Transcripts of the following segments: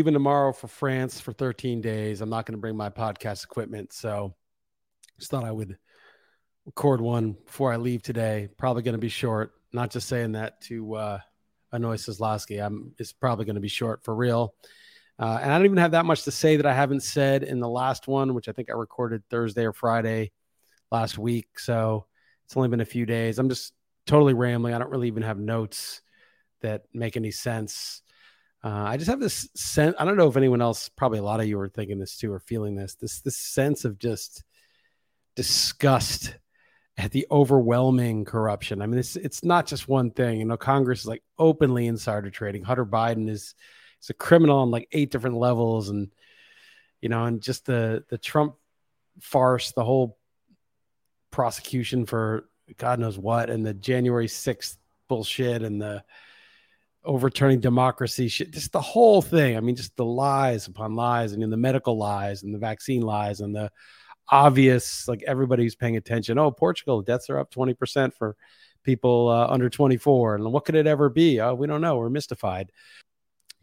leaving tomorrow for France for 13 days. I'm not going to bring my podcast equipment, so just thought I would record one before I leave today. Probably going to be short. Not just saying that to uh, annoy Seslowsky. I'm it's probably going to be short for real. Uh, and I don't even have that much to say that I haven't said in the last one, which I think I recorded Thursday or Friday last week. So it's only been a few days. I'm just totally rambling. I don't really even have notes that make any sense. Uh, I just have this sense. I don't know if anyone else, probably a lot of you are thinking this too, or feeling this. This this sense of just disgust at the overwhelming corruption. I mean, it's it's not just one thing. You know, Congress is like openly insider trading. Hunter Biden is is a criminal on like eight different levels, and you know, and just the the Trump farce, the whole prosecution for God knows what, and the January sixth bullshit, and the overturning democracy shit, just the whole thing. I mean, just the lies upon lies, and in the medical lies, and the vaccine lies, and the obvious, like everybody's paying attention. Oh, Portugal deaths are up 20% for people uh, under 24. And what could it ever be? Oh, we don't know. We're mystified.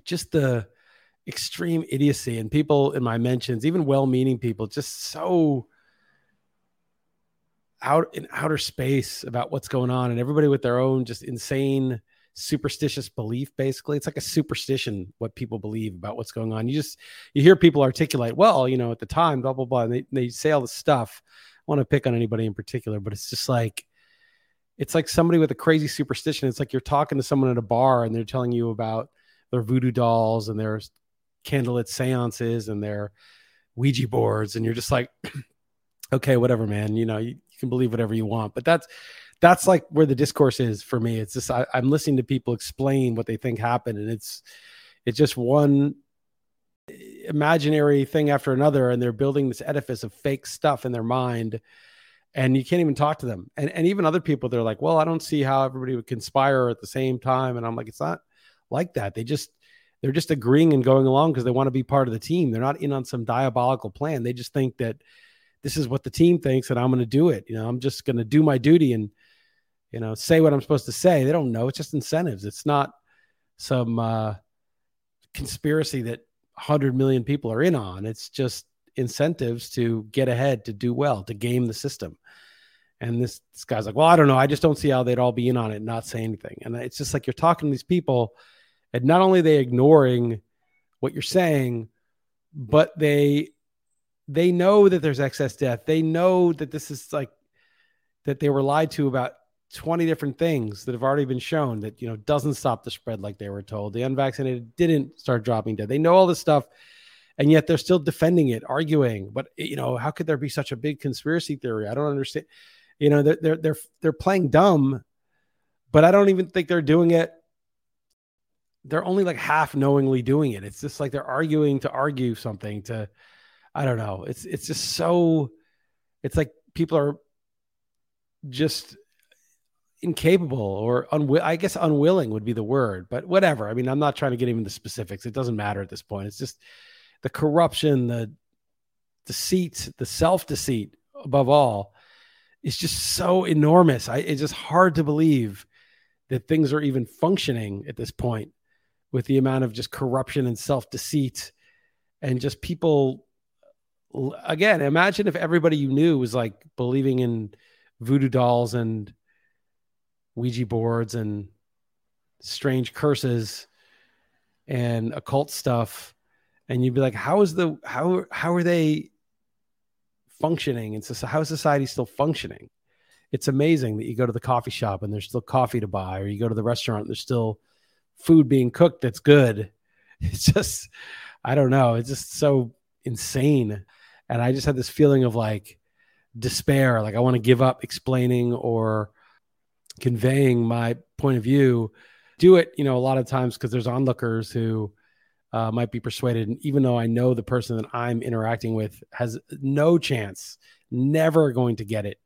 Just the extreme idiocy and people in my mentions, even well meaning people, just so out in outer space about what's going on and everybody with their own just insane superstitious belief basically. It's like a superstition what people believe about what's going on. You just you hear people articulate well you know at the time blah blah blah and they, they say all this stuff. I want to pick on anybody in particular but it's just like it's like somebody with a crazy superstition. It's like you're talking to someone at a bar and they're telling you about their voodoo dolls and their candlelit seances and their ouija boards and you're just like okay whatever man. You know you, you can believe whatever you want. But that's that's like where the discourse is for me. It's just I, am listening to people explain what they think happened, and it's it's just one imaginary thing after another, and they're building this edifice of fake stuff in their mind, and you can't even talk to them. And and even other people, they're like, well, I don't see how everybody would conspire at the same time, and I'm like, it's not like that. They just they're just agreeing and going along because they want to be part of the team. They're not in on some diabolical plan. They just think that this is what the team thinks and I'm going to do it. You know, I'm just going to do my duty and you know, say what I'm supposed to say. They don't know. It's just incentives. It's not some uh, conspiracy that 100 million people are in on. It's just incentives to get ahead, to do well, to game the system. And this, this guy's like, well, I don't know. I just don't see how they'd all be in on it and not say anything. And it's just like you're talking to these people, and not only they ignoring what you're saying, but they they know that there's excess death. They know that this is like that they were lied to about 20 different things that have already been shown that you know doesn't stop the spread like they were told. The unvaccinated didn't start dropping dead. They know all this stuff and yet they're still defending it arguing. But you know how could there be such a big conspiracy theory? I don't understand. You know they're they're they're, they're playing dumb but i don't even think they're doing it. They're only like half knowingly doing it. It's just like they're arguing to argue something to i don't know. It's it's just so it's like people are just incapable or unwi- I guess unwilling would be the word, but whatever. I mean, I'm not trying to get even the specifics. It doesn't matter at this point. It's just the corruption, the deceit, the self deceit above all is just so enormous. I, it's just hard to believe that things are even functioning at this point with the amount of just corruption and self deceit and just people. Again, imagine if everybody you knew was like believing in voodoo dolls and Ouija boards and strange curses and occult stuff. And you'd be like how is the how how are they functioning? And so how is society still functioning? It's amazing that you go to the coffee shop and there's still coffee to buy or you go to the restaurant and there's still food being cooked that's good. It's just i don't know it's just so insane. And i just had this feeling of like despair like i want to give up explaining or conveying my point of view do it you know a lot of times because there's onlookers who uh, might be persuaded. And even though i know the person that i'm interacting with has no chance never going to get it.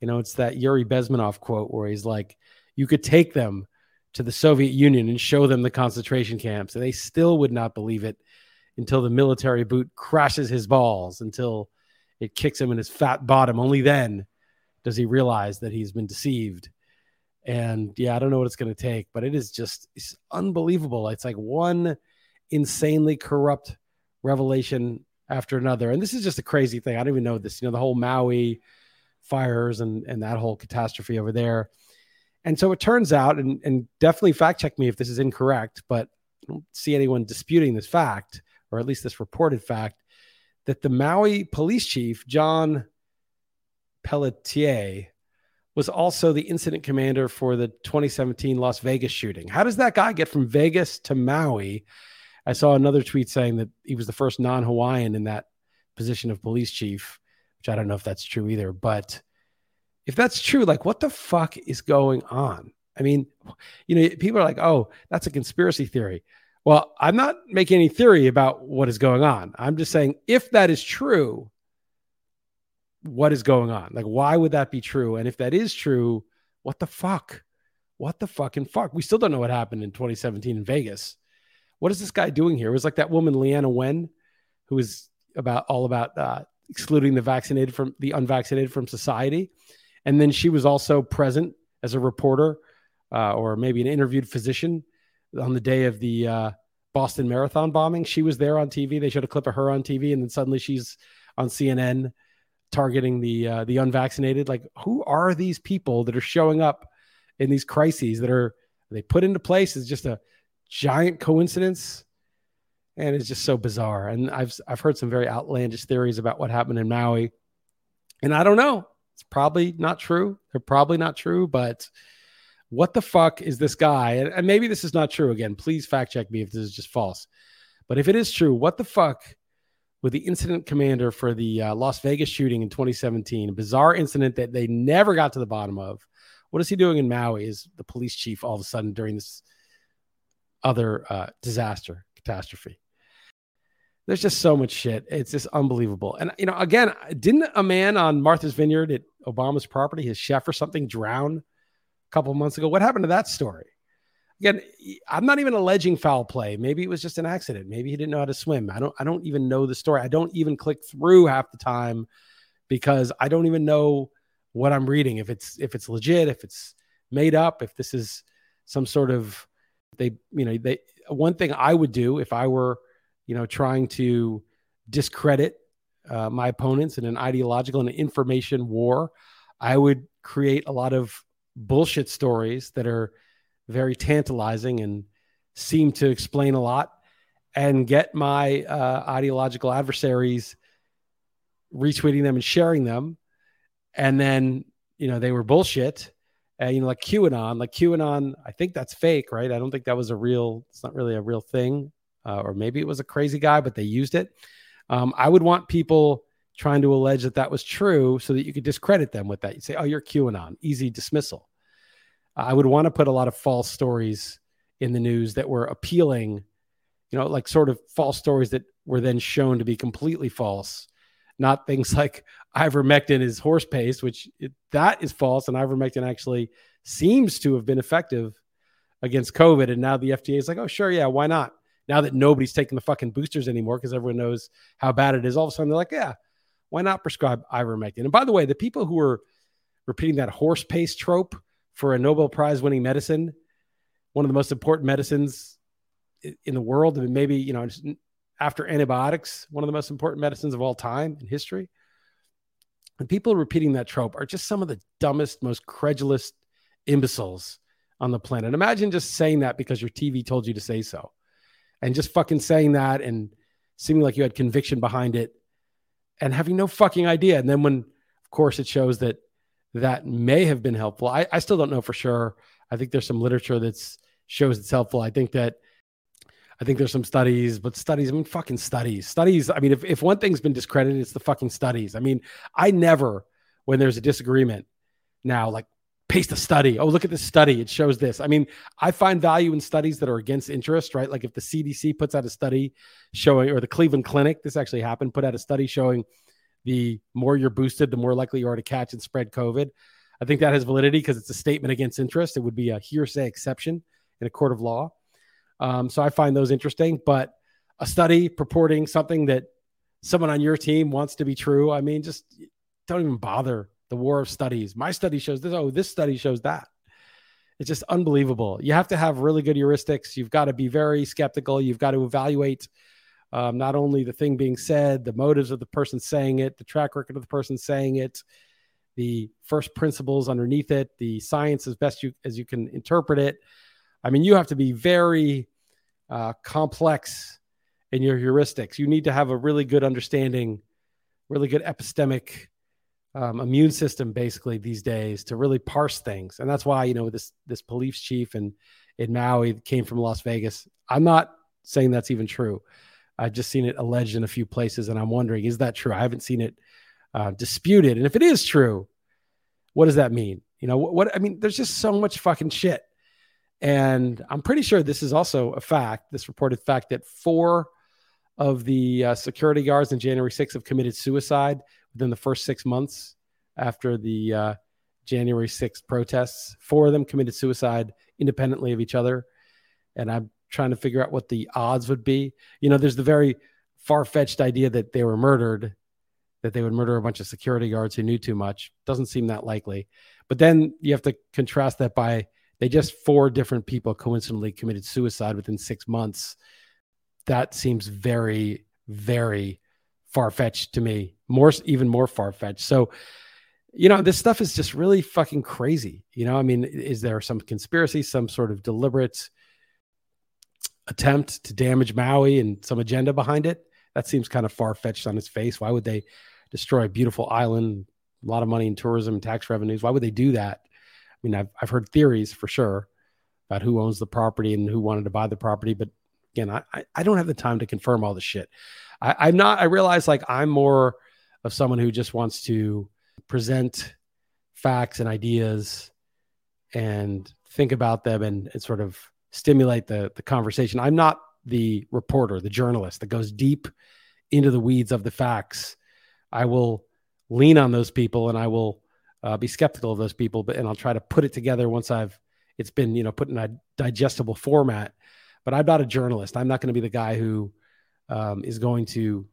You know it's that yuri bezmenov quote where he's like you could take them to the soviet union and show them the concentration camps and they still would not believe it until the military boot crashes his balls until it kicks him in his fat bottom. Only then does he realize that he's been deceived and yeah, I don't know what it's going to take, but it is just it's unbelievable. It's like one insanely corrupt revelation after another. And this is just a crazy thing. I don't even know this. You know, the whole Maui fires and and that whole catastrophe over there. And so it turns out, and, and definitely fact check me if this is incorrect, but I don't see anyone disputing this fact, or at least this reported fact, that the Maui police chief, John Pelletier, was also the incident commander for the 2017 Las Vegas shooting. How does that guy get from Vegas to Maui? I saw another tweet saying that he was the first non Hawaiian in that position of police chief, which I don't know if that's true either. But if that's true, like what the fuck is going on? I mean, you know, people are like, oh, that's a conspiracy theory. Well, I'm not making any theory about what is going on. I'm just saying if that is true, what is going on? Like, why would that be true? And if that is true, what the fuck? What the fucking fuck? We still don't know what happened in 2017 in Vegas. What is this guy doing here? It was like that woman, Leana Wen, who was about all about uh, excluding the vaccinated from the unvaccinated from society. And then she was also present as a reporter uh, or maybe an interviewed physician on the day of the uh, Boston Marathon bombing. She was there on TV. They showed a clip of her on TV, and then suddenly she's on CNN targeting the uh, the unvaccinated. Like, who are these people that are showing up in these crises that are they put into place? Is just a giant coincidence, and it's just so bizarre. And I've I've heard some very outlandish theories about what happened in Maui, and I don't know. It's probably not true. They're probably not true, but what the fuck is this guy? And, and maybe this is not true. Again, please fact check me if this is just false. But if it is true, what the fuck with the incident commander for the uh, Las Vegas shooting in 2017, a bizarre incident that they never got to the bottom of. What is he doing in Maui? Is the police chief all of a sudden during this other uh, disaster catastrophe? There's just so much shit. It's just unbelievable. And you know, again, didn't a man on Martha's Vineyard at Obama's property, his chef or something, drown a couple months ago. What happened to that story? Again, I'm not even alleging foul play. Maybe it was just an accident. Maybe he didn't know how to swim. I don't I don't even know the story. I don't even click through half the time because I don't even know what I'm reading. If it's if it's legit, if it's made up, if this is some sort of they, you know, they one thing I would do if I were, you know, trying to discredit uh, my opponents in an ideological and information war, I would create a lot of bullshit stories that are very tantalizing and seem to explain a lot and get my uh, ideological adversaries retweeting them and sharing them. And then, you know, they were bullshit. And, you know, like QAnon, like QAnon, I think that's fake, right? I don't think that was a real, it's not really a real thing. Uh, or maybe it was a crazy guy, but they used it. Um, I would want people trying to allege that that was true so that you could discredit them with that. You say, oh, you're QAnon, easy dismissal. I would want to put a lot of false stories in the news that were appealing, you know, like sort of false stories that were then shown to be completely false, not things like ivermectin is horse paste, which it, that is false. And ivermectin actually seems to have been effective against COVID. And now the FDA is like, oh, sure, yeah, why not? Now that nobody's taking the fucking boosters anymore because everyone knows how bad it is, all of a sudden they're like, yeah, why not prescribe ivermectin? And by the way, the people who are repeating that horse paste trope for a Nobel Prize winning medicine, one of the most important medicines in the world, and maybe, you know, after antibiotics, one of the most important medicines of all time in history. And people repeating that trope are just some of the dumbest, most credulous imbeciles on the planet. Imagine just saying that because your TV told you to say so. And just fucking saying that and seeming like you had conviction behind it and having no fucking idea. And then when, of course, it shows that that may have been helpful. I, I still don't know for sure. I think there's some literature that shows it's helpful. I think that I think there's some studies, but studies, I mean, fucking studies. Studies, I mean, if, if one thing's been discredited, it's the fucking studies. I mean, I never, when there's a disagreement now, like paste a study. Oh, look at this study. It shows this. I mean, I find value in studies that are against interest, right? Like if the CDC puts out a study showing, or the Cleveland Clinic, this actually happened, put out a study showing the more you're boosted, the more likely you are to catch and spread COVID. I think that has validity because it's a statement against interest. It would be a hearsay exception in a court of law. Um, so I find those interesting. But a study purporting something that someone on your team wants to be true, I mean, just don't even bother the war of studies. My study shows this. Oh, this study shows that. it's just unbelievable. You have to have really good heuristics. You've got to be very skeptical. You've got to evaluate um, not only the thing being said, the motives of the person saying it, the track record of the person saying it, the first principles underneath it, the science as best you as you can interpret it. I mean, you have to be very uh, complex in your heuristics. You need to have a really good understanding, really good epistemic um, immune system, basically these days, to really parse things. And that's why you know this this police chief in in Maui came from Las Vegas. I'm not saying that's even true. I've just seen it alleged in a few places, and I'm wondering, is that true? I haven't seen it uh, disputed. And if it is true, what does that mean? You know, what, what I mean, there's just so much fucking shit. And I'm pretty sure this is also a fact, this reported fact that four of the uh, security guards in January 6th have committed suicide within the first six months after the uh, January 6th protests. Four of them committed suicide independently of each other. And I'm trying to figure out what the odds would be. You know, there's the very far fetched idea that they were murdered that they would murder a bunch of security guards who knew too much. Doesn't seem that likely. But then you have to contrast that by they just four different people coincidentally committed suicide within six months. That seems very, very far fetched to me. More, even more far fetched. So, you know, this stuff is just really fucking crazy. You know, I mean, is there some conspiracy, some sort of deliberate attempt to damage Maui and some agenda behind it? That seems kind of far fetched on its face. Why would they destroy a beautiful island, a lot of money in tourism and tax revenues. Why would they do that? I mean, I've, I've heard theories for sure about who owns the property and who wanted to buy the property. But again, I, I don't have the time to confirm all this shit. I, I'm not, I realize like I'm more of someone who just wants to present facts and ideas and think about them and, and sort of stimulate the, the conversation. I'm not the reporter, the journalist that goes deep into the weeds of the facts I will lean on those people and I will uh, be skeptical of those people, but and I'll try to put it together once I've it's been you know put in a digestible format. But I'm not a journalist. I'm not going to be the guy who um, is going to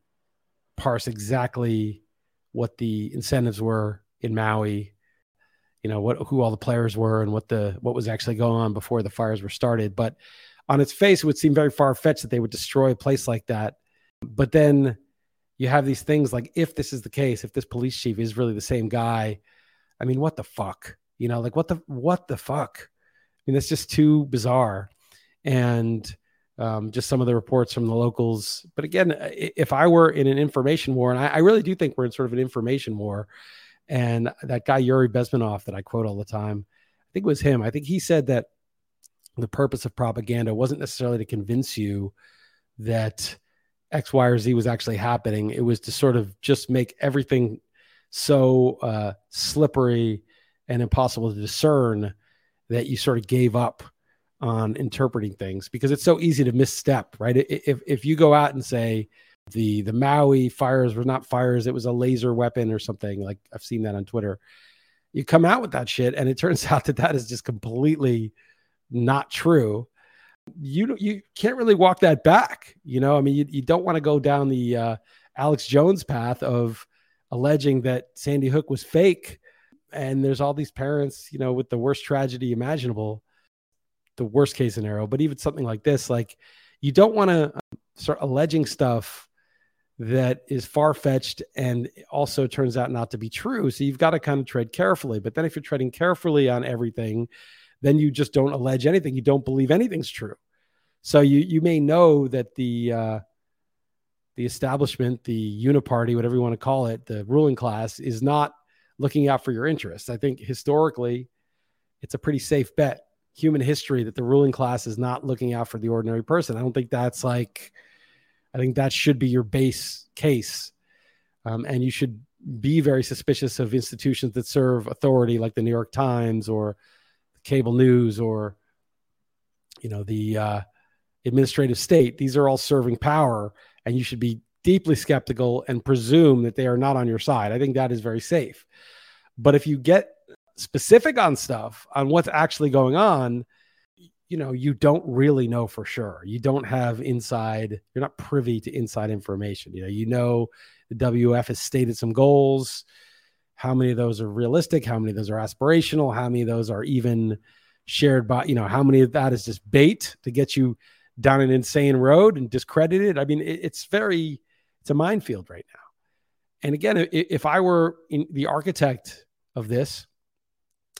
parse exactly what the incentives were in Maui, you know what who all the players were and what the what was actually going on before the fires were started. But on its face, it would seem very far fetched that they would destroy a place like that. But then you have these things like if this is the case, if this police chief is really the same guy, I mean, what the fuck? You know, like what the what the fuck? I mean, that's just too bizarre. And um, just some of the reports from the locals. But again, if I were in an information war, and I, I, really do think we're in sort of an information war, and that guy Yuri Bezmenov that I quote all the time, I think it was him. I think he said that the purpose of propaganda wasn't necessarily to convince you that X, Y, or Z was actually happening. It was to sort of just make everything so uh, slippery and impossible to discern that you sort of gave up on interpreting things because it's so easy to misstep, right? If if you go out and say the the Maui fires were not fires, it was a laser weapon or something like I've seen that on Twitter. You come out with that shit, and it turns out that that is just completely not true you you can't really walk that back. You know, I mean, you, you don't want to go down the uh, Alex Jones path of alleging that Sandy Hook was fake, and there's all these parents, you know, with the worst tragedy imaginable, the worst case scenario. But even something like this, like you don't want to um, start alleging stuff that is far fetched and also turns out not to be true. So you've got to kind of tread carefully. But then if you're treading carefully on everything, then you just don't allege anything. You don't believe anything's true. So you you may know that the uh, the establishment, the uniparty, whatever you want to call it, the ruling class is not looking out for your interests. I think historically, it's a pretty safe bet, human history, that the ruling class is not looking out for the ordinary person. I don't think that's like, I think that should be your base case, um, and you should be very suspicious of institutions that serve authority, like the New York Times or cable news or you know the uh, administrative state. These are all serving power and you should be deeply skeptical and presume that they are not on your side. I think that is very safe. But if you get specific on stuff on what's actually going on you know you don't really know for sure you don't have inside you're not privy to inside information you know you know the WEF has stated some goals how many of those are realistic how many of those are aspirational how many of those are even shared by, you know, how many of that is just bait to get you down an insane road and discredited? I mean, it, it's very, it's a minefield right now. And again, if I were the architect of this,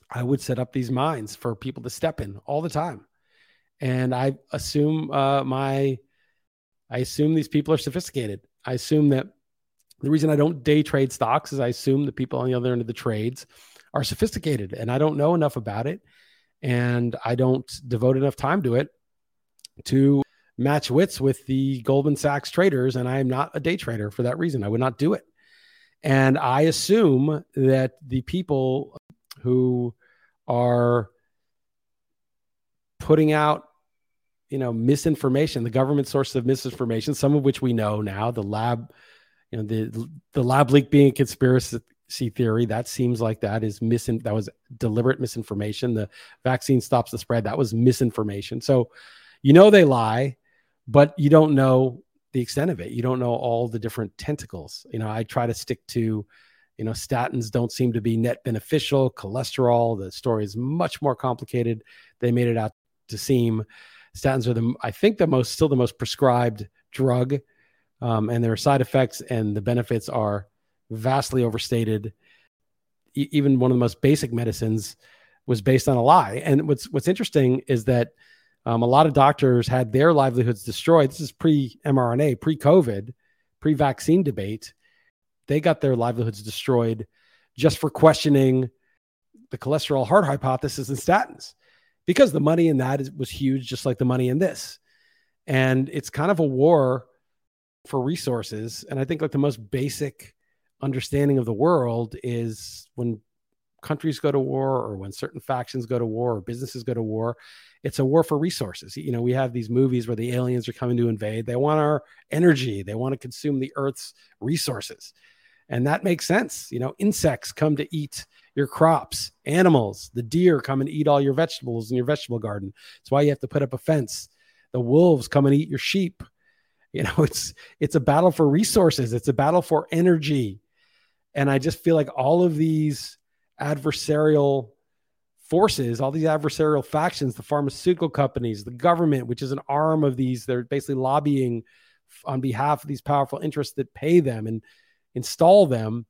I would set up these mines for people to step in all the time. And I assume uh, my, I assume these people are sophisticated. I assume that the reason I don't day trade stocks is I assume the people on the other end of the trades are sophisticated and I don't know enough about it. And I don't devote enough time to it to match wits with the Goldman Sachs traders. And I am not a day trader for that reason. I would not do it. And I assume that the people who are putting out you know misinformation the government sources of misinformation some of which we know now the lab you know the the lab leak being a conspiracy theory that seems like that is missing that was deliberate misinformation. The vaccine stops the spread. That was misinformation. So you know they lie but you don't know the extent of it. You don't know all the different tentacles. You know i try to stick to you know statins don't seem to be net beneficial. Cholesterol the story is much more complicated. They made it out to seem statins are the i think the most still the most prescribed drug um, and their side effects and the benefits are vastly overstated. E- even one of the most basic medicines was based on a lie. And what's what's interesting is that um, a lot of doctors had their livelihoods destroyed. This is pre mRNA, pre COVID, pre vaccine debate. They got their livelihoods destroyed just for questioning the cholesterol heart hypothesis and statins because the money in that is, was huge, just like the money in this. And it's kind of a war for resources. And I think like the most basic understanding of the world is when countries go to war or when certain factions go to war or businesses go to war it's a war for resources. You know we have these movies where the aliens are coming to invade. They want our energy. They want to consume the earth's resources. And that makes sense. You know insects come to eat your crops animals the deer come and eat all your vegetables in your vegetable garden. That's why you have to put up a fence. The wolves come and eat your sheep. You know it's it's a battle for resources. It's a battle for energy. And i just feel like all of these adversarial forces all these adversarial factions the pharmaceutical companies the government which is an arm of these they're basically lobbying on behalf of these powerful interests that pay them and install them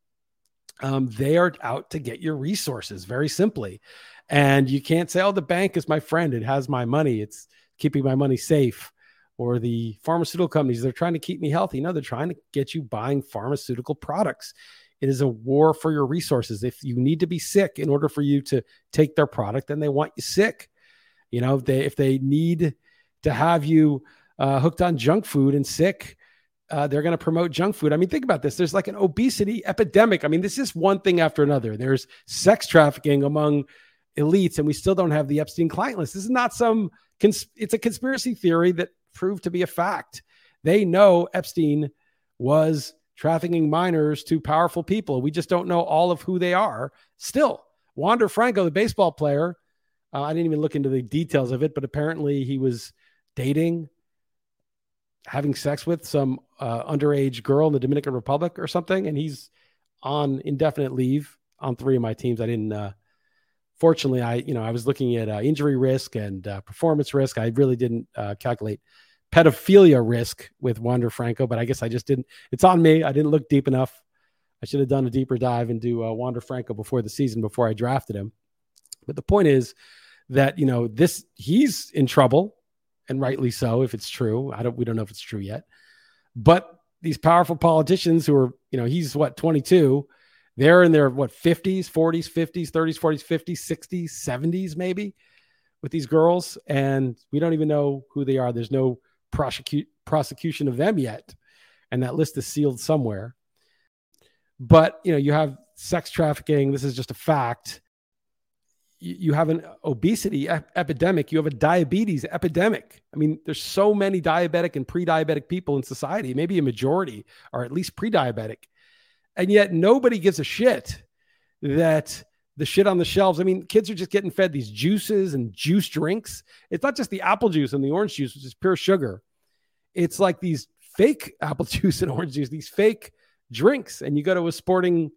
um, they are out to get your resources very simply. And you can't say oh the bank is my friend. It has my money. It's keeping my money safe. Or the pharmaceutical companies they're trying to keep me healthy. No they're trying to get you buying pharmaceutical products. It is a war for your resources. If you need to be sick in order for you to take their product then they want you sick. You know if they if they need to have you uh, hooked on junk food and sick uh, they're going to promote junk food. I mean, think about this. There's like an obesity epidemic. I mean, this is one thing after another. There's sex trafficking among elites, and we still don't have the Epstein client list. This is not some, cons- it's a conspiracy theory that proved to be a fact. They know Epstein was trafficking minors to powerful people. We just don't know all of who they are. Still, Wander Franco, the baseball player, uh, I didn't even look into the details of it, but apparently he was dating, having sex with some uh, underage girl in the Dominican Republic or something, and he's on indefinite leave on three of my teams. I didn't. Uh, fortunately, I you know I was looking at uh, injury risk and uh, performance risk. I really didn't uh, calculate pedophilia risk with Wander Franco, but I guess I just didn't. It's on me. I didn't look deep enough. I should have done a deeper dive into uh, Wander Franco before the season before I drafted him. But the point is that you know this he's in trouble, and rightly so if it's true. I don't. We don't know if it's true yet, but these powerful politicians who are you know he's what 22 they're in their what 50s 40s 50s 30s 40s 50s 60s 70s maybe with these girls and we don't even know who they are there's no prosecute prosecution of them yet, and that list is sealed somewhere. But you know, you have sex trafficking. This is just a fact. You, have an obesity ep- epidemic. You have a diabetes epidemic. I mean, there's so many diabetic and pre-diabetic people in society. Maybe a majority are at least pre-diabetic, and yet nobody gives a shit that the shit on the shelves. I mean, kids are just getting fed these juices and juice drinks. It's not just the apple juice and the orange juice, which is pure sugar. It's like these fake apple juice and orange juice, these fake drinks. And you go to a sporting, you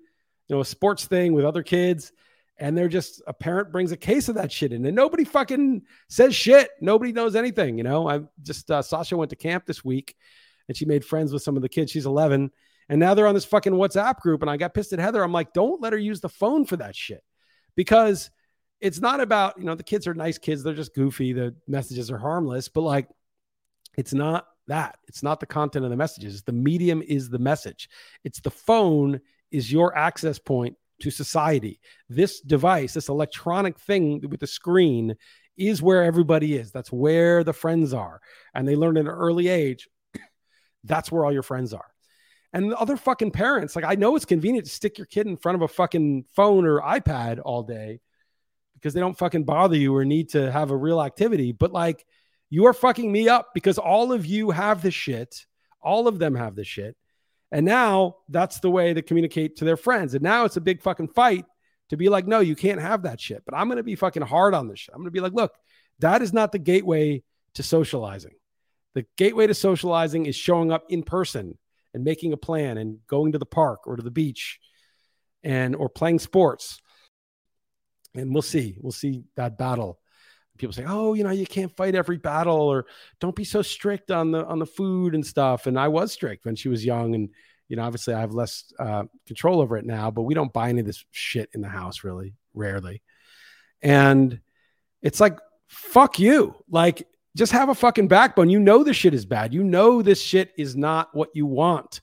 know, a sports thing with other kids, and they're just a parent brings a case of that shit in and nobody fucking says shit. Nobody knows anything you know? I just uh, sasha went to camp this week and she made friends with some of the kids. She's 11 and now they're on this fucking whatsapp group and i got pissed at heather. I'm like don't let her use the phone for that shit. Because it's not about you know the kids are nice kids. They're just goofy. The messages are harmless. But like it's not that. It's not the content of the messages. The medium is the message. It's the phone is your access point to society. This device, this electronic thing with the screen, is where everybody is. That's where the friends are. And they learn at an early age that's where all your friends are. And other fucking parents, like I know it's convenient to stick your kid in front of a fucking phone or iPad all day because they don't fucking bother you or need to have a real activity. But like you are fucking me up because all of you have the shit. All of them have the shit. And now that's the way to communicate to their friends. And now it's a big fucking fight to be like, no, you can't have that shit. But I'm going to be fucking hard on this shit. I'm going to be like, look, that is not the gateway to socializing. The gateway to socializing is showing up in person and making a plan and going to the park or to the beach and or playing sports. And we'll see. We'll see that battle. People say, "Oh, you know, you can't fight every battle or don't be so strict on the on the food and stuff." And I was strict when she was young and you know, obviously I have less uh, control over it now, but we don't buy any of this shit in the house really, rarely. And it's like, fuck you. Like, just have a fucking backbone. You know this shit is bad. You know this shit is not what you want.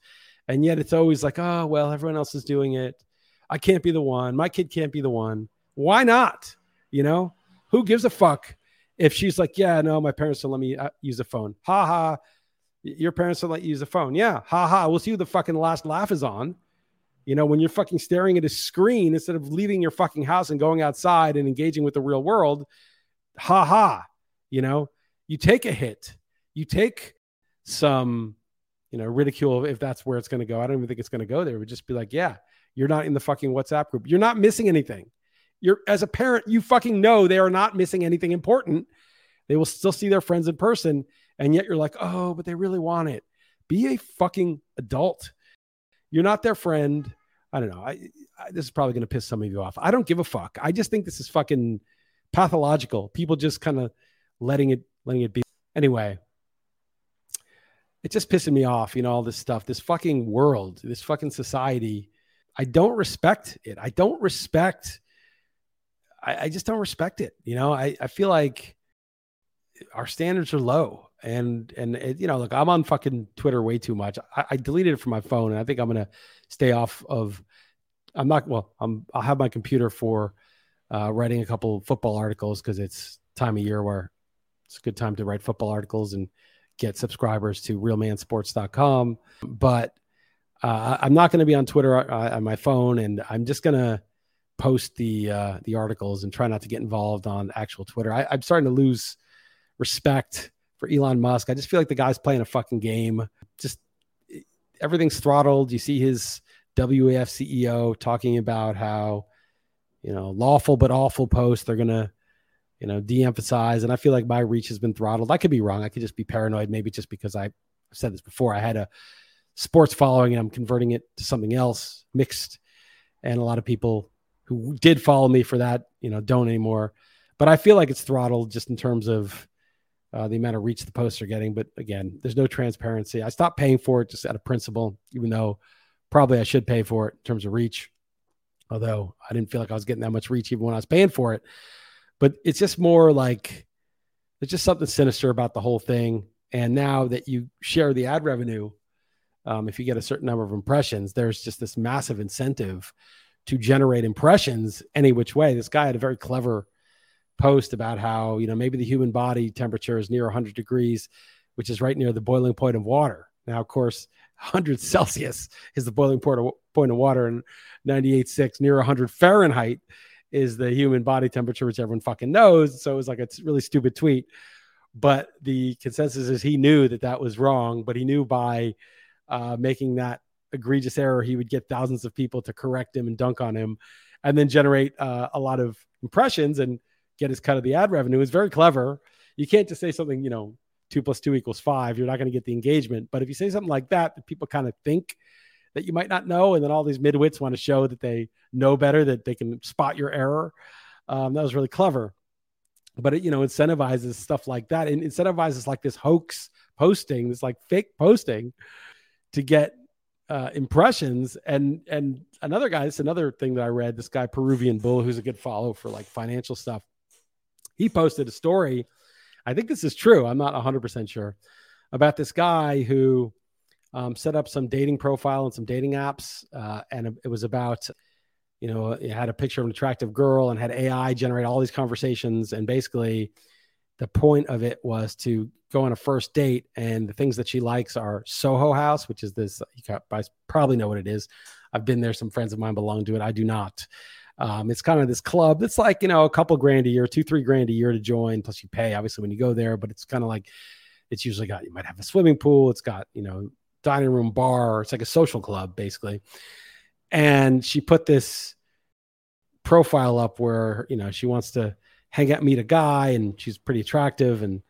And yet it's always like, oh, well, everyone else is doing it. I can't be the one. My kid can't be the one. Why not? You know, who gives a fuck if she's like, yeah, no, my parents don't let me uh, use a phone. Ha ha. Your parents don't let you use a phone. Yeah. Ha ha. We'll see who the fucking last laugh is on. You know, when you're fucking staring at a screen instead of leaving your fucking house and going outside and engaging with the real world, ha ha. You know, you take a hit, you take some, you know, ridicule if that's where it's going to go. I don't even think it's going to go there. It would just be like, yeah, you're not in the fucking WhatsApp group. You're not missing anything. You're as a parent, you fucking know they are not missing anything important. They will still see their friends in person and yet you're like, oh, but they really want it. Be a fucking adult. You're not their friend. I don't know. I, I this is probably going to piss some of you off. I don't give a fuck. I just think this is fucking pathological. People just kind of letting it letting it be. Anyway, it's just pissing me off. You know all this stuff. This fucking world. This fucking society. I don't respect it. I don't respect. I, I just don't respect it. You know. I I feel like our standards are low and and it, you know look i'm on fucking twitter way too much I, I, deleted it from my phone and i think i'm gonna stay off of i'm not well i'm i'll have my computer for uh, writing a couple football articles because it's time of year where it's a good time to write football articles and get subscribers to realmansports.com but uh, i'm not going to be on twitter uh, on my phone and i'm just going to post the uh, the articles and try not to get involved on actual twitter I, i'm starting to lose respect for Elon Musk. I just feel like the guy's playing a fucking game. Just everything's throttled. You see his WEF CEO talking about how, you know, lawful but awful posts they're to, you know, de emphasize. And I feel like my reach has been throttled. I could be wrong. I could just be paranoid, maybe just because I, I've said this before. I had a sports following and I'm converting it to something else mixed. And a lot of people who did follow me for that, you know, don't anymore. But I feel like it's throttled just in terms of, uh, the amount of reach the posts are getting. But again, there's no transparency. I stopped paying for it just out of principle, even though probably I should pay for it in terms of reach. Although I didn't feel like I was getting that much reach even when I was paying for it. But it's just more like there's just something sinister about the whole thing. And now that you share the ad revenue, um, if you get a certain number of impressions, there's just this massive incentive to generate impressions any which way. This guy had a very clever post about how you know maybe the human body temperature is near 100 degrees which is right near the boiling point of water. Now of course 100 celsius is the boiling point of, point of water and 98.6 near 100 fahrenheit is the human body temperature which everyone fucking knows. So it was like a really stupid tweet. But the consensus is he knew that that was wrong but he knew by uh, making that egregious error he would get thousands of people to correct him and dunk on him and then generate uh, a lot of impressions and get his cut of the ad revenue is very clever. You can't just say something, you know, two plus two equals five. You're not going to get the engagement. But if you say something like that, that people kind of think that you might not know, and then all these midwits want to show that they know better, that they can spot your error. Um, that was really clever, but it you know incentivizes stuff like that, and incentivizes like this hoax posting, this like fake posting, to get uh, impressions. And and another guy, this another thing that I read. This guy Peruvian Bull, who's a good follow for like financial stuff. He posted a story. I think this is true. I'm not 100 percent sure about this guy who um, set up some dating profile and some dating apps, uh, and it was about you know it had a picture of an attractive girl and had AI generate all these conversations, and basically the point of it was to go on a first date and the things that she likes are soho house which is this you guys probably know what it is. I've been there some friends of mine belong to it. I do not. Um, it's kind of this club. That's like you know a couple grand a year two three grand a year to join plus you pay obviously when you go there but it's kind of like it's usually got you might have a swimming pool it's got you know dining room bar it's like a social club basically. And she put this profile up where you know she wants to hang out, meet a guy, and she's pretty attractive. And,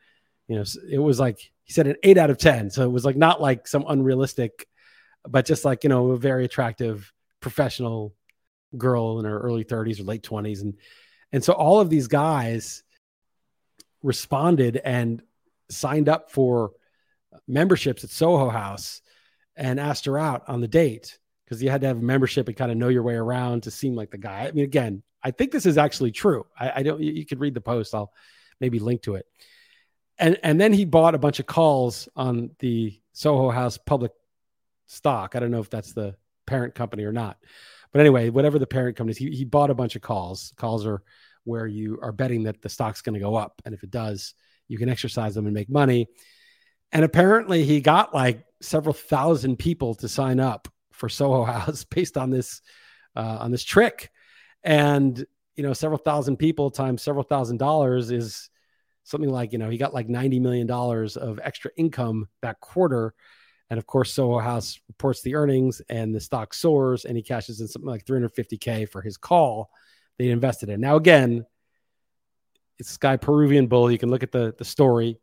you know, it was like, he said an eight out of 10. So it was like not like some unrealistic, but just like, you know, a very attractive professional girl in her early 30s or late 20s. And, and so all of these guys responded and signed up for memberships at Soho House and asked her out on the date because you had to have a membership and kind of know your way around to seem like the guy. I mean, again, I think this is actually true. I, I don't. You, you could read the post. I'll maybe link to it. And and then he bought a bunch of calls on the Soho House public stock. I don't know if that's the parent company or not. But anyway, whatever the parent company is, he, he bought a bunch of calls. Calls are where you are betting that the stock's going to go up. And if it does, you can exercise them and make money. And apparently he got like several thousand people to sign up for Soho House based on this uh, on this trick and you know several thousand people times several thousand dollars is something like you know he got like 90 million dollars of extra income that quarter. And of course soho house reports the earnings and the stock soars and he cashes in something like 350k for his call they invested in. Now again it's this guy peruvian bull. You can look at the the story.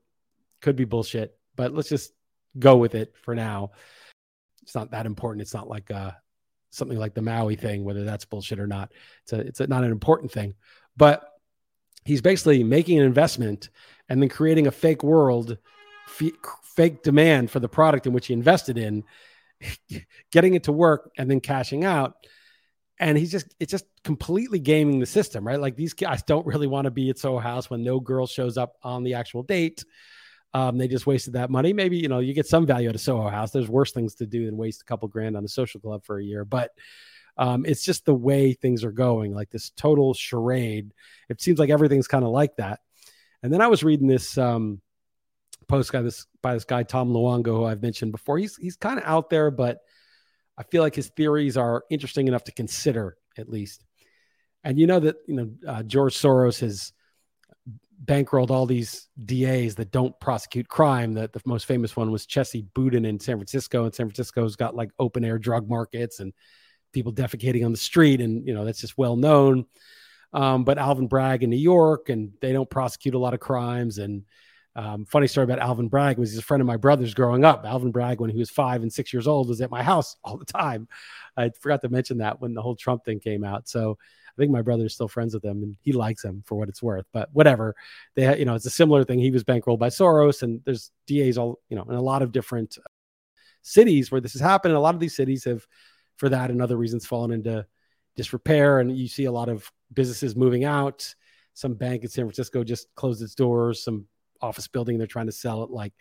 Could be bullshit but let's just go with it for now. It's not that important. It's not like uh something like the Maui thing, whether that's bullshit or not. It's a, it's a, not an important thing, but he's basically making an investment and then creating a fake world, f- fake demand for the product in which he invested in, getting it to work and then cashing out. And he's just, it's just completely gaming the system, right? Like these guys don't really want to be at Soho House when no girl shows up on the actual date. Um, they just wasted that money. Maybe you know you get some value at a Soho House. There's worse things to do than waste a couple grand on a social club for a year. But um, it's just the way things are going, like this total charade. It seems like everything's kind of like that. And then I was reading this um, post by this by this guy Tom Luongo, who I've mentioned before. He's he's kind of out there, but I feel like his theories are interesting enough to consider at least. And you know that you know uh, George Soros has bankrolled all these DAs that don't prosecute crime. That the most famous one was Chesa Boudin in San Francisco, and San Francisco's got like open air drug markets and people defecating on the street, and you know that's just well known. Um, but Alvin Bragg in New York, and they don't prosecute a lot of crimes. And um, funny story about Alvin Bragg was he's a friend of my brother's growing up. Alvin Bragg, when he was five and six years old, was at my house all the time. I forgot to mention that when the whole Trump thing came out. So I think my brother's still friends with him and he likes him for what it's worth. But whatever, they you know it's a similar thing. He was bankrolled by Soros, and there's DAs all you know in a lot of different cities where this has happened. a lot of these cities have, for that and other reasons, fallen into disrepair, and you see a lot of businesses moving out. Some bank in San Francisco just closed its doors. Some office building they're trying to sell it like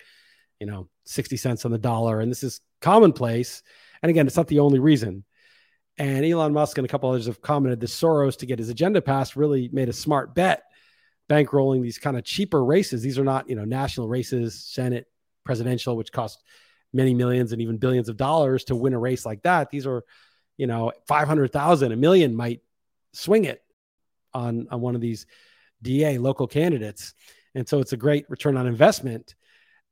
you know 60 cents on the dollar and this is commonplace and again it's not the only reason and Elon Musk and a couple others have commented that Soros to get his agenda passed really made a smart bet, bankrolling these kind of cheaper races. These are not, you know, national races, Senate, presidential, which cost many millions and even billions of dollars to win a race like that. These are, you know, 500,000, a million might swing it on, on one of these DA local candidates. And so it's a great return on investment.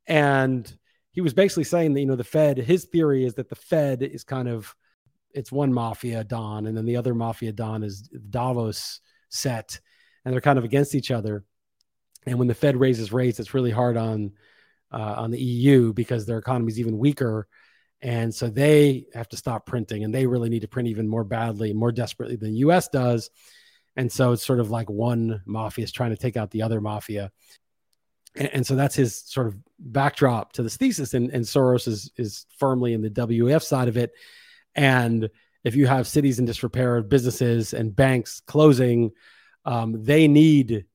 And he was basically saying that, you know, the Fed, his theory is that the Fed is kind of it's one mafia don, and then the other mafia don is Davos set, and they're kind of against each other. And when the Fed raises rates, it's really hard on uh, on the EU because their economy is even weaker, And so they have to stop printing and they really need to print even more badly, more desperately than the US does. And so it's sort of like one mafia is trying to take out the other mafia. And, and so that's his sort of backdrop to this thesis. And, and Soros is, is firmly in the WEF side of it. And if you have cities in disrepair, businesses and banks closing, um, they need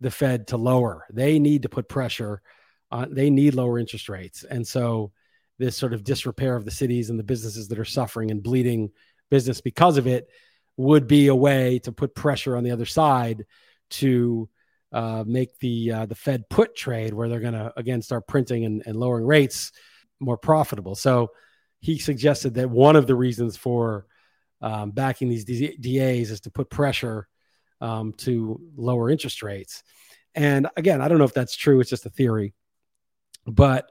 the Fed to lower. They need to put pressure on. They need lower interest rates, and so this sort of disrepair of the cities and the businesses that are suffering and bleeding business because of it would be a way to put pressure on the other side to uh, make the uh, the Fed put trade where they're going to again start printing and, and lowering rates more profitable. So he suggested that one of the reasons for um, backing these DAs is to put pressure um, to lower interest rates. And again, I don't know if that's true. It's just a theory. But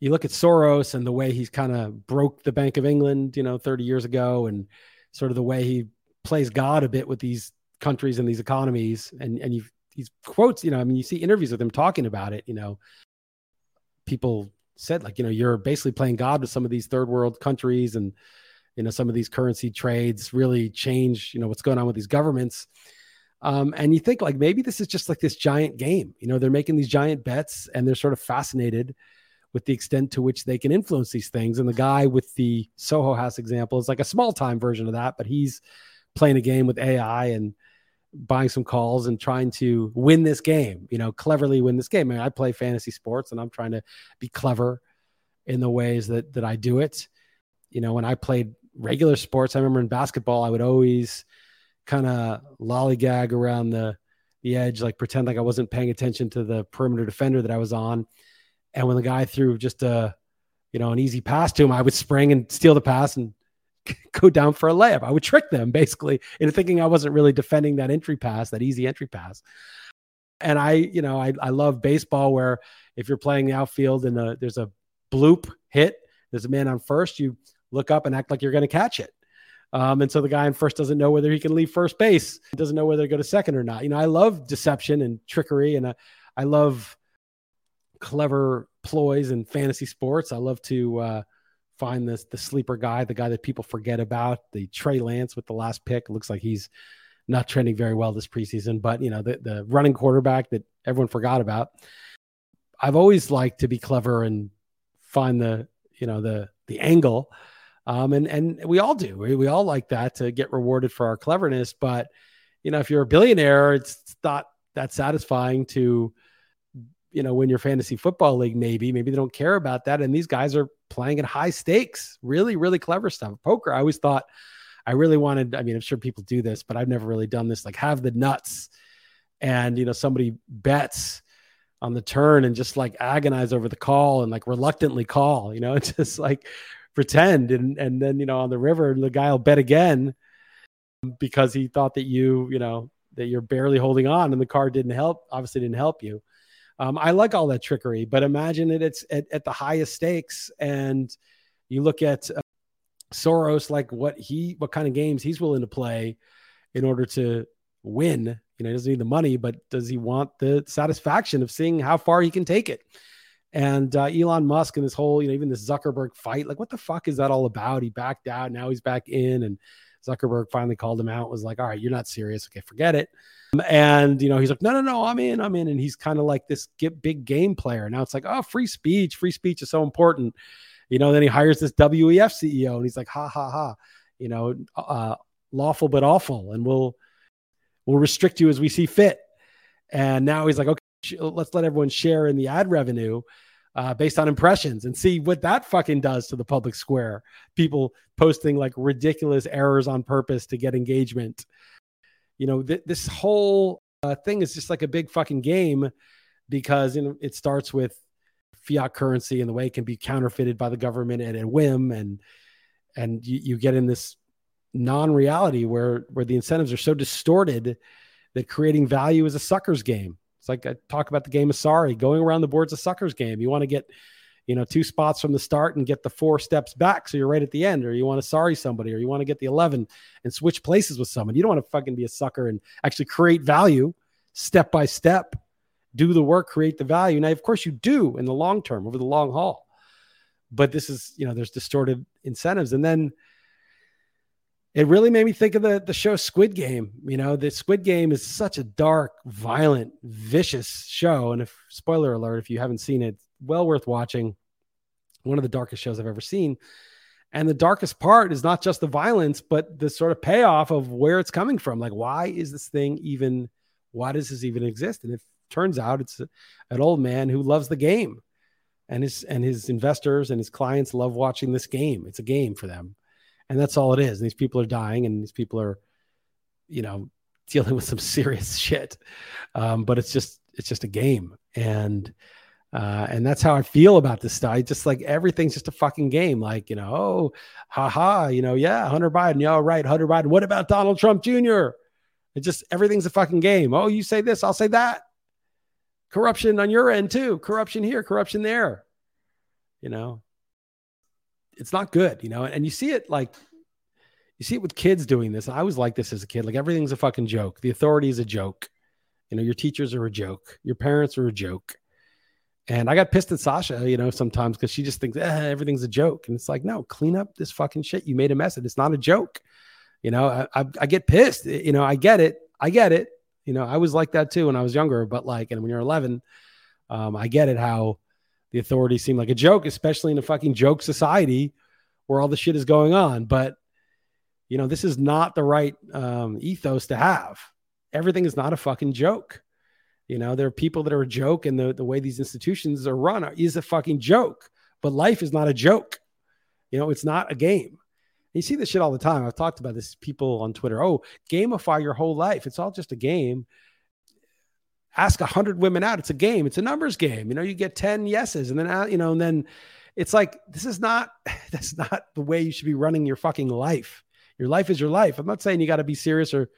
you look at Soros and the way he's kind of broke the Bank of England, you know, 30 years ago, and sort of the way he plays God a bit with these countries and these economies. And and you these quotes, you know, I mean, you see interviews with him talking about it. You know, people said like, you know, you're basically playing God with some of these third world countries, and you know, some of these currency trades really change, you know, what's going on with these governments. Um, and you think like maybe this is just like this giant game. You know, they're making these giant bets and they're sort of fascinated with the extent to which they can influence these things. And the guy with the Soho House example is like a small time version of that, but he's playing a game with AI and buying some calls and trying to win this game, you know, cleverly win this game. I, mean, I play fantasy sports and I'm trying to be clever in the ways that that I do it. You know, when I played regular sports, I remember in basketball, I would always kind of lollygag around the the edge, like pretend like I wasn't paying attention to the perimeter defender that I was on. And when the guy threw just a, you know, an easy pass to him, I would spring and steal the pass and go down for a layup. I would trick them basically into thinking I wasn't really defending that entry pass, that easy entry pass. And I, you know, I, I love baseball where if you're playing the outfield and there's a bloop hit, there's a man on first, you look up and act like you're going to catch it. Um, and so the guy in first doesn't know whether he can leave first base, doesn't know whether to go to second or not. You know, I love deception and trickery, and I, I love clever ploys in fantasy sports. I love to uh, find this the sleeper guy, the guy that people forget about, the Trey Lance with the last pick. Looks like he's not trending very well this preseason, but you know, the, the running quarterback that everyone forgot about. I've always liked to be clever and find the you know the the angle um, and and we all do. We, we all like that to get rewarded for our cleverness. But you know, if you're a billionaire, it's not that satisfying to you know win your fantasy football league. Maybe maybe they don't care about that. And these guys are playing at high stakes, really really clever stuff. Poker. I always thought I really wanted. I mean, I'm sure people do this, but I've never really done this. Like have the nuts, and you know somebody bets on the turn and just like agonize over the call and like reluctantly call. You know, just like pretend and and then you know on the river the guy will bet again because he thought that you you know that you're barely holding on and the car didn't help obviously didn't help you um, i like all that trickery but imagine it it's at, at the highest stakes and you look at uh, soros like what he what kind of games he's willing to play in order to win. You know he doesn't need the money but does he want the satisfaction of seeing how far he can take it? And uh, Elon Musk and this whole, you know, even this Zuckerberg fight, like what the fuck is that all about? He backed out, now he's back in, and Zuckerberg finally called him out. Was like, all right, you're not serious. Okay, forget it. And you know, he's like, no, no, no, I'm in, I'm in, and he's kind of like this big game player. Now it's like, oh, free speech, free speech is so important. You know, then he hires this WEF CEO, and he's like, ha ha ha, you know, uh, lawful but awful, and we'll we'll restrict you as we see fit. And now he's like, okay let's let everyone share in the ad revenue uh, based on impressions and see what that fucking does to the public square. People posting like ridiculous errors on purpose to get engagement. You know, th- this whole uh, thing is just like a big fucking game because you know it starts with fiat currency and the way it can be counterfeited by the government at a whim and and you, you get in this non-reality where where the incentives are so distorted that creating value is a sucker's game it's like I talk about the game of sorry, going around the board's a sucker's game. You want to get, you know, two spots from the start and get the four steps back so you're right at the end, or you want to sorry somebody, or you want to get the 11 and switch places with someone. You don't want to fucking be a sucker and actually create value step by step, do the work, create the value. Now, of course, you do in the long term, over the long haul. but this is you know there's distorted incentives, and then it really made me think of the the show Squid Game. You know, the Squid Game is such a dark, violent, vicious show, and if spoiler alert, if you haven't seen it, well worth watching. One of the darkest shows I've ever seen. And the darkest part is not just the violence, but the sort of payoff of where it's coming from. Like, why is this thing even? Why does this even exist? And it turns out it's an old man who loves the game, and his and his investors and his clients love watching this game. It's a game for them and that's all it is. And these people are dying, and these people are, you know, dealing with some serious shit. Um, but it's just it's just a game, and uh, and that's how I feel about this stuff. I just like everything's just a fucking game. Like you know, oh, haha, you know, yeah, Hunter Biden, yeah, right, Hunter Biden. What about Donald Trump Jr.? It just everything's a fucking game. Oh, you say this, I'll say that. Corruption on your end too. Corruption here, corruption there. You know, it's not good, you know. And you see it like you see it with kids doing this. I was like this as a kid. Like everything's a fucking joke. The authority is a joke. You know, your teachers are a joke. Your parents are a joke. And I got pissed at Sasha, you know, sometimes because she just thinks eh, everything's a joke. And it's like, no, clean up this fucking shit. You made a mess. It's not a joke. You know, I, I, I get pissed. You know, I get it. I get it. You know, I was like that too when I was younger. But like, and when you're 11, um, I get it how the authorities seem like a joke, especially in a fucking joke society where all the shit is going on. But you know, this is not the right um, ethos to have. Everything is not a fucking joke. You know, there are people that are a joke, and the, the way these institutions are run is a fucking joke. But life is not a joke. You know, it's not a game. You see this shit all the time. I've talked about this people on Twitter. Oh, gamify your whole life. It's all just a game ask a hundred women out. It's a game. It's a numbers game. You know, you get 10 yeses and then, uh, you know, and then it's like, this is not, that's not the way you should be running your fucking life. Your life is your life. I'm not saying you got to be serious or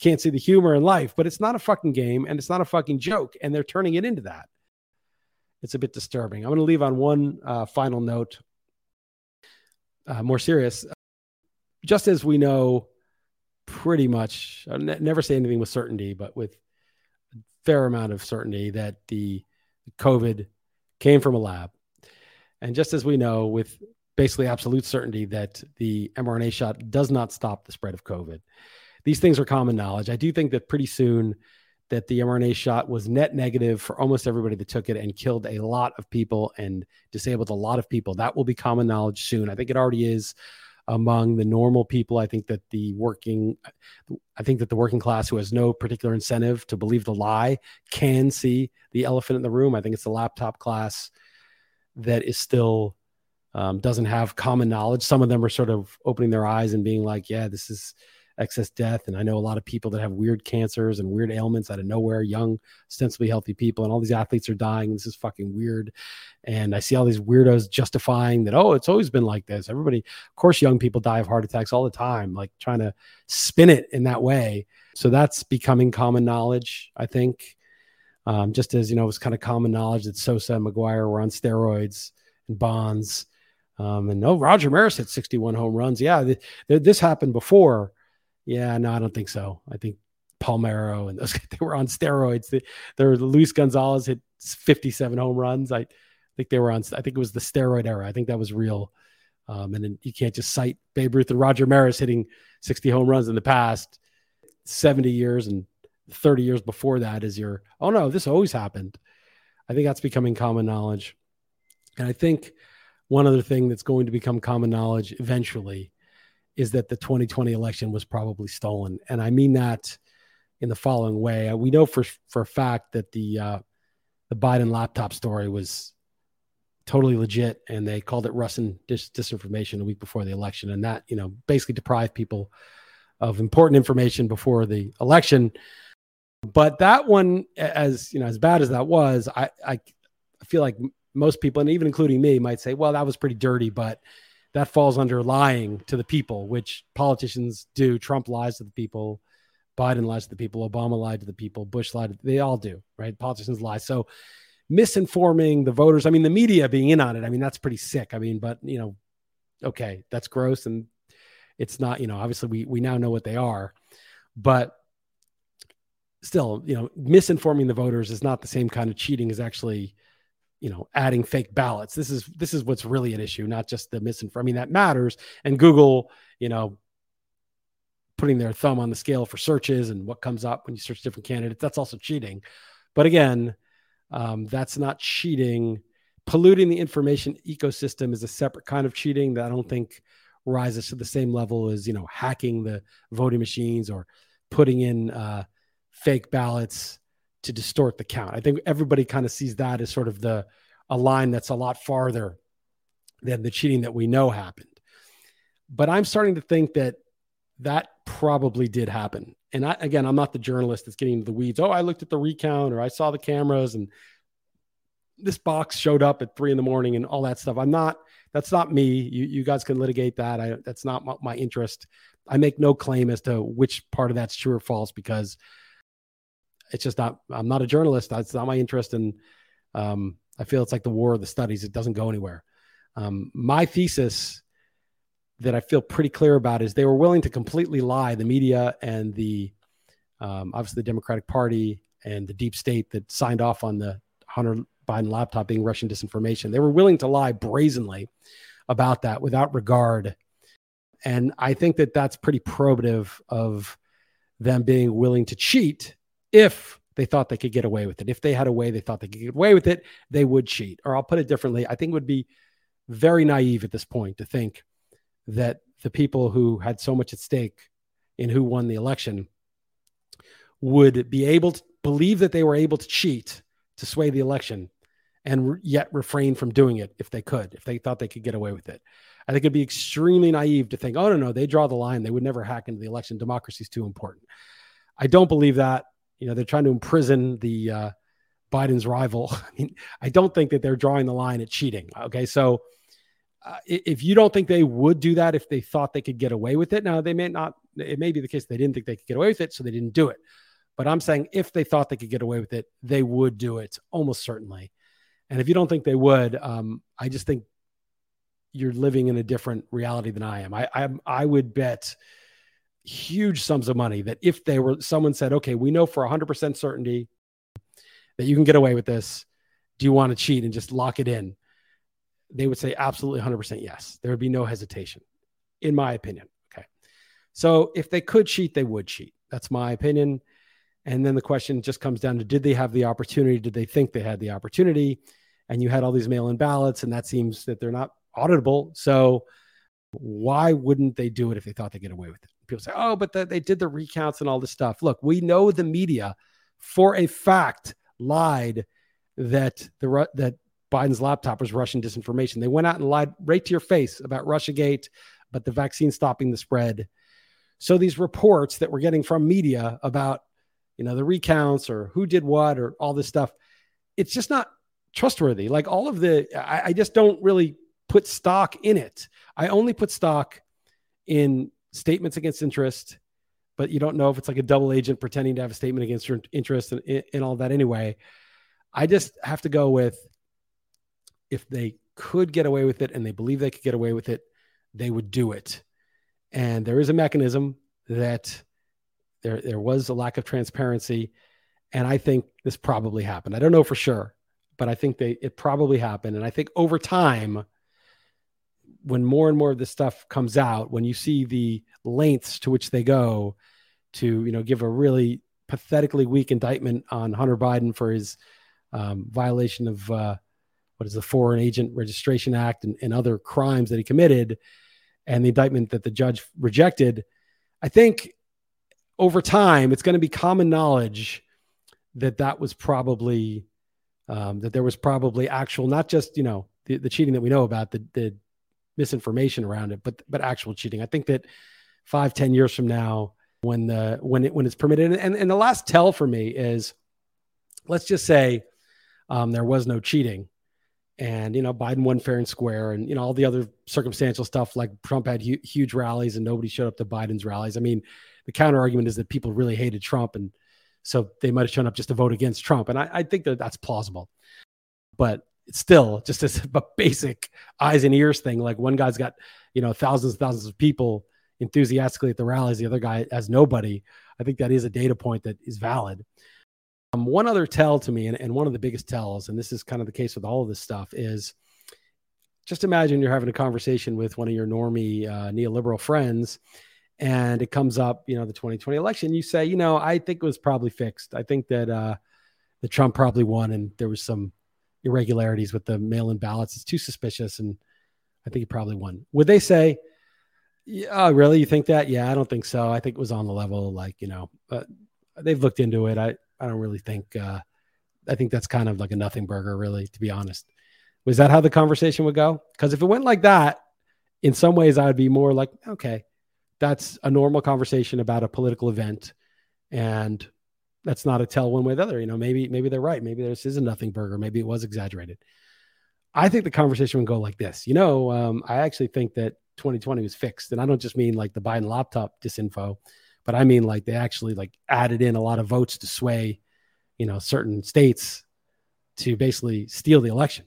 can't see the humor in life, but it's not a fucking game and it's not a fucking joke. And they're turning it into that. It's a bit disturbing. I'm going to leave on one uh, final note, uh, more serious. Just as we know pretty much, I never say anything with certainty, but with fair amount of certainty that the COVID came from a lab. And just as we know with basically absolute certainty that the mRNA shot does not stop the spread of COVID, these things are common knowledge. I do think that pretty soon that the mRNA shot was net negative for almost everybody that took it and killed a lot of people and disabled a lot of people. That will be common knowledge soon. I think it already is among the normal people. I think that the working, I think that the working class who has no particular incentive to believe the lie can see the elephant in the room. I think it's the laptop class that is still um, doesn't have common knowledge. Some of them are sort of opening their eyes and being like, "Yeah, this is." Excess death. And I know a lot of people that have weird cancers and weird ailments out of nowhere, young, ostensibly healthy people, and all these athletes are dying. This is fucking weird. And I see all these weirdos justifying that, oh, it's always been like this. Everybody, of course, young people die of heart attacks all the time, like trying to spin it in that way. So that's becoming common knowledge, I think. Um, just as you know, it was kind of common knowledge that Sosa and McGwire were on steroids and Bonds. Um, and no, oh, Roger Maris hit 61 home runs. Yeah, th- th- this happened before. Yeah, no, I don't think so. I think Palmeiro and those they were on steroids. They, there, Luis Gonzalez hit 57 home runs. I think they were on. I think it was the steroid era. I think that was real. Um, and then you can't just cite Babe Ruth and Roger Maris hitting 60 home runs in the past 70 years and 30 years before that as your oh no, this always happened. I think that's becoming common knowledge. And I think one other thing that's going to become common knowledge eventually is that the 2020 election was probably stolen. And I mean that in the following way. We know for for a fact that the uh, the Biden laptop story was totally legit, and they called it Russian dis- disinformation a week before the election, and that you know basically deprived people of important information before the election. But that one, as you know, as bad as that was, I I feel like most people, and even including me, might say, well, that was pretty dirty, but that falls under lying to the people, which politicians do. Trump lies to the people, Biden lies to the people, Obama lied to the people, Bush lied. To, they all do, right? Politicians lie. So misinforming the voters. I mean, the media being in on it. I mean, that's pretty sick. I mean, but you know, okay, that's gross, and it's not. You know, obviously we we now know what they are, but still, you know, misinforming the voters is not the same kind of cheating as actually you know adding fake ballots. This is this is what's really an issue, not just the misinformation. I mean that matters. And Google, you know, putting their thumb on the scale for searches and what comes up when you search different candidates. That's also cheating. But again, um, that's not cheating. Polluting the information ecosystem is a separate kind of cheating that I don't think rises to the same level as you know hacking the voting machines or putting in uh, fake ballots to distort the count. I think everybody kind of sees that as sort of the a line that's a lot farther than the cheating that we know happened. But I'm starting to think that that probably did happen. And I, again, I'm not the journalist that's getting into the weeds. Oh, I looked at the recount or I saw the cameras and this box showed up at three in the morning and all that stuff. I'm not, that's not me. You, you guys can litigate that. I, that's not my, my interest. I make no claim as to which part of that's true or false because it's just not, I'm not a journalist. That's not my interest. And um, I feel it's like the war of the studies. It doesn't go anywhere. Um, my thesis that I feel pretty clear about is they were willing to completely lie, the media and the um, obviously the Democratic Party and the deep state that signed off on the Hunter Biden laptop being Russian disinformation. They were willing to lie brazenly about that without regard. And I think that that's pretty probative of them being willing to cheat if they thought they could get away with it. If they had a way they thought they could get away with it, they would cheat. Or I'll put it differently. I think it would be very naive at this point to think that the people who had so much at stake in who won the election would be able to believe that they were able to cheat to sway the election and re- yet refrain from doing it if they could, if they thought they could get away with it. I think it'd be extremely naive to think, oh, no, no, they draw the line. They would never hack into the election. Democracy is too important. I don't believe that. You know, they're trying to imprison the uh, Biden's rival. I mean, I don't think that they're drawing the line at cheating. Okay. So, uh, if you don't think they would do that if they thought they could get away with it, now they may not. It may be the case they didn't think they could get away with it, so they didn't do it. But I'm saying if they thought they could get away with it, they would do it almost certainly. And if you don't think they would, um, I just think you're living in a different reality than I am. I, I I would bet huge sums of money that if they were someone said, okay, we know for 100% certainty that you can get away with this. Do you want to cheat and just lock it in? they would say absolutely 100% yes. There would be no hesitation, in my opinion. Okay. So if they could cheat, they would cheat. That's my opinion. And then the question just comes down to did they have the opportunity? Did they think they had the opportunity? And you had all these mail in ballots, and that seems that they're not auditable. So why wouldn't they do it if they thought they get away with it? People say, oh, but the, they did the recounts and all this stuff. Look, we know the media for a fact lied that the that Biden's laptop was Russian disinformation. They went out and lied right to your face about Russiagate, but the vaccine stopping the spread. So these reports that we're getting from media about, you know, the recounts or who did what or all this stuff, it's just not trustworthy. Like all of the, I, I just don't really put stock in it. I only put stock in statements against interest, but you don't know if it's like a double agent pretending to have a statement against interest and, and all that anyway. I just have to go with if they could get away with it and they believe they could get away with it, they would do it. And there is a mechanism that there there was a lack of transparency, and I think this probably happened. I don't know for sure, but I think they it probably happened. And I think over time, when more and more of this stuff comes out, when you see the lengths to which they go to you know give a really pathetically weak indictment on Hunter Biden for his um, violation of uh, what is the Foreign Agent Registration Act and, and other crimes that he committed, and the indictment that the judge rejected, I think over time it's going to be common knowledge that that was probably um, that there was probably actual not just you know the, the cheating that we know about the, the misinformation around it but but actual cheating i think that five ten years from now when the when it when it's permitted and, and the last tell for me is let's just say um, there was no cheating and you know Biden won fair and square, and you know all the other circumstantial stuff like Trump had hu- huge rallies and nobody showed up to Biden's rallies. I mean, the counter argument is that people really hated Trump, and so they might have shown up just to vote against Trump, and I, I think that that's plausible. But still just a, a basic eyes and ears thing. Like one guy's got you know thousands and thousands of people enthusiastically at the rallies, the other guy has nobody. I think that is a data point that is valid. Um, one other tell to me, and, and one of the biggest tells, and this is kind of the case with all of this stuff, is just imagine you're having a conversation with one of your normie uh, neoliberal friends, and it comes up, you know, the 2020 election. You say, you know, I think it was probably fixed. I think that uh, the Trump probably won, and there was some irregularities with the mail-in ballots. It's too suspicious, and I think he probably won. Would they say, yeah, oh, really? You think that? Yeah, I don't think so. I think it was on the level, like you know, they've looked into it. I I don't really think. Uh, I think that's kind of like a nothing burger, really, to be honest. Was that how the conversation would go? Because if it went like that, in some ways, I would be more like, okay, that's a normal conversation about a political event, and that's not a tell one way or the other. You know, maybe maybe they're right. Maybe this is a nothing burger. Maybe it was exaggerated. I think the conversation would go like this. You know, um, I actually think that 2020 was fixed, and I don't just mean like the Biden laptop disinfo, but I mean like they actually like added in a lot of votes to sway, you know, certain states to basically steal the election.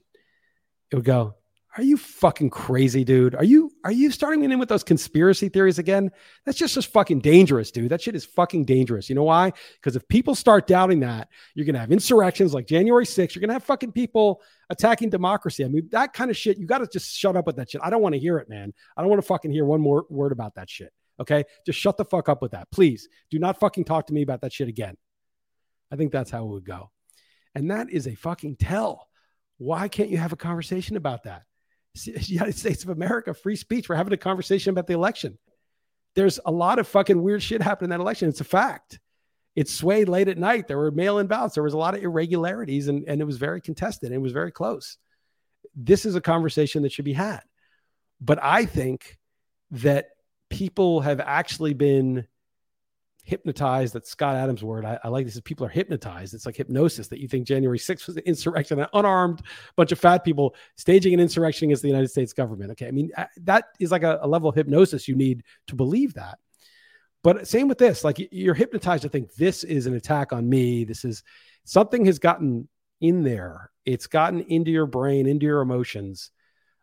It would go, are you fucking crazy, dude? Are you are you starting in with those conspiracy theories again? That's just just fucking dangerous, dude. That shit is fucking dangerous. You know why? Because if people start doubting that, you're gonna have insurrections like January 6th. You're gonna have fucking people attacking democracy. I mean, that kind of shit, you gotta just shut up with that shit. I don't want to hear it, man. I don't want to fucking hear one more word about that shit. Okay. Just shut the fuck up with that. Please do not fucking talk to me about that shit again. I think that's how it would go. And that is a fucking tell. Why can't you have a conversation about that? United States of America, free speech. We're having a conversation about the election. There's a lot of fucking weird shit happened in that election. It's a fact. It swayed late at night. There were mail in ballots. There was a lot of irregularities and, and it was very contested. It was very close. This is a conversation that should be had. But I think that people have actually been hypnotized. That's Scott Adams' word. I, I, like this. Is people are hypnotized. It's like hypnosis that you think January 6th was an insurrection, an unarmed bunch of fat people staging an insurrection against the United States government. Okay. I mean, that is like a, a level of hypnosis you need to believe that. But same with this, like you're hypnotized to think this is an attack on me. This is something has gotten in there. It's gotten into your brain, into your emotions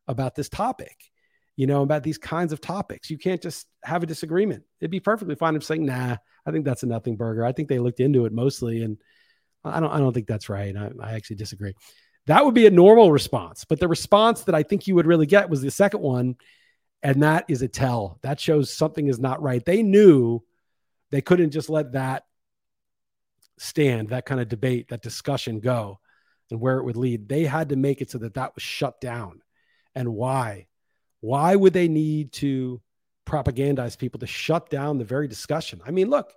about this topic you know, about these kinds of topics. You can't just have a disagreement. It'd be perfectly fine if saying, nah, I think that's a nothing burger. I think they looked into it mostly. And I don't, I don't think that's right. I, I actually disagree. That would be a normal response. But the response that I think you would really get was the second one. And that is a tell. That shows something is not right. They knew they couldn't just let that stand, that kind of debate, that discussion go and where it would lead. They had to make it so that that was shut down. And why? Why would they need to propagandize people to shut down the very discussion? I mean, look,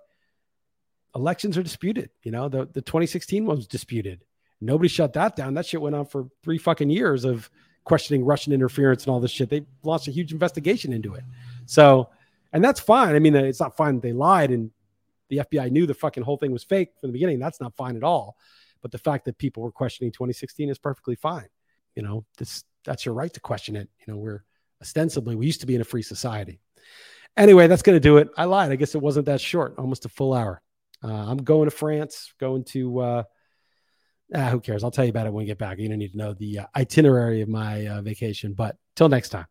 elections are disputed. You know, the, the 2016 one was disputed. Nobody shut that down. That shit went on for three fucking years of questioning Russian interference and all this shit. They launched a huge investigation into it. So, and that's fine. I mean, uh, it's not fine they lied and the FBI knew the fucking whole thing was fake from the beginning. That's not fine at all. But the fact that people were questioning 2016 is perfectly fine. You know, this that's your right to question it. You know, we're ostensibly we used to be in a free society. Anyway, that's going to do it. I lied. I guess it wasn't that short, almost a full hour. Uh, I'm going to France, going to, uh, ah, who cares? I'll tell you about it when we get back. You don't need to know the uh, itinerary of my uh, vacation. But till next time.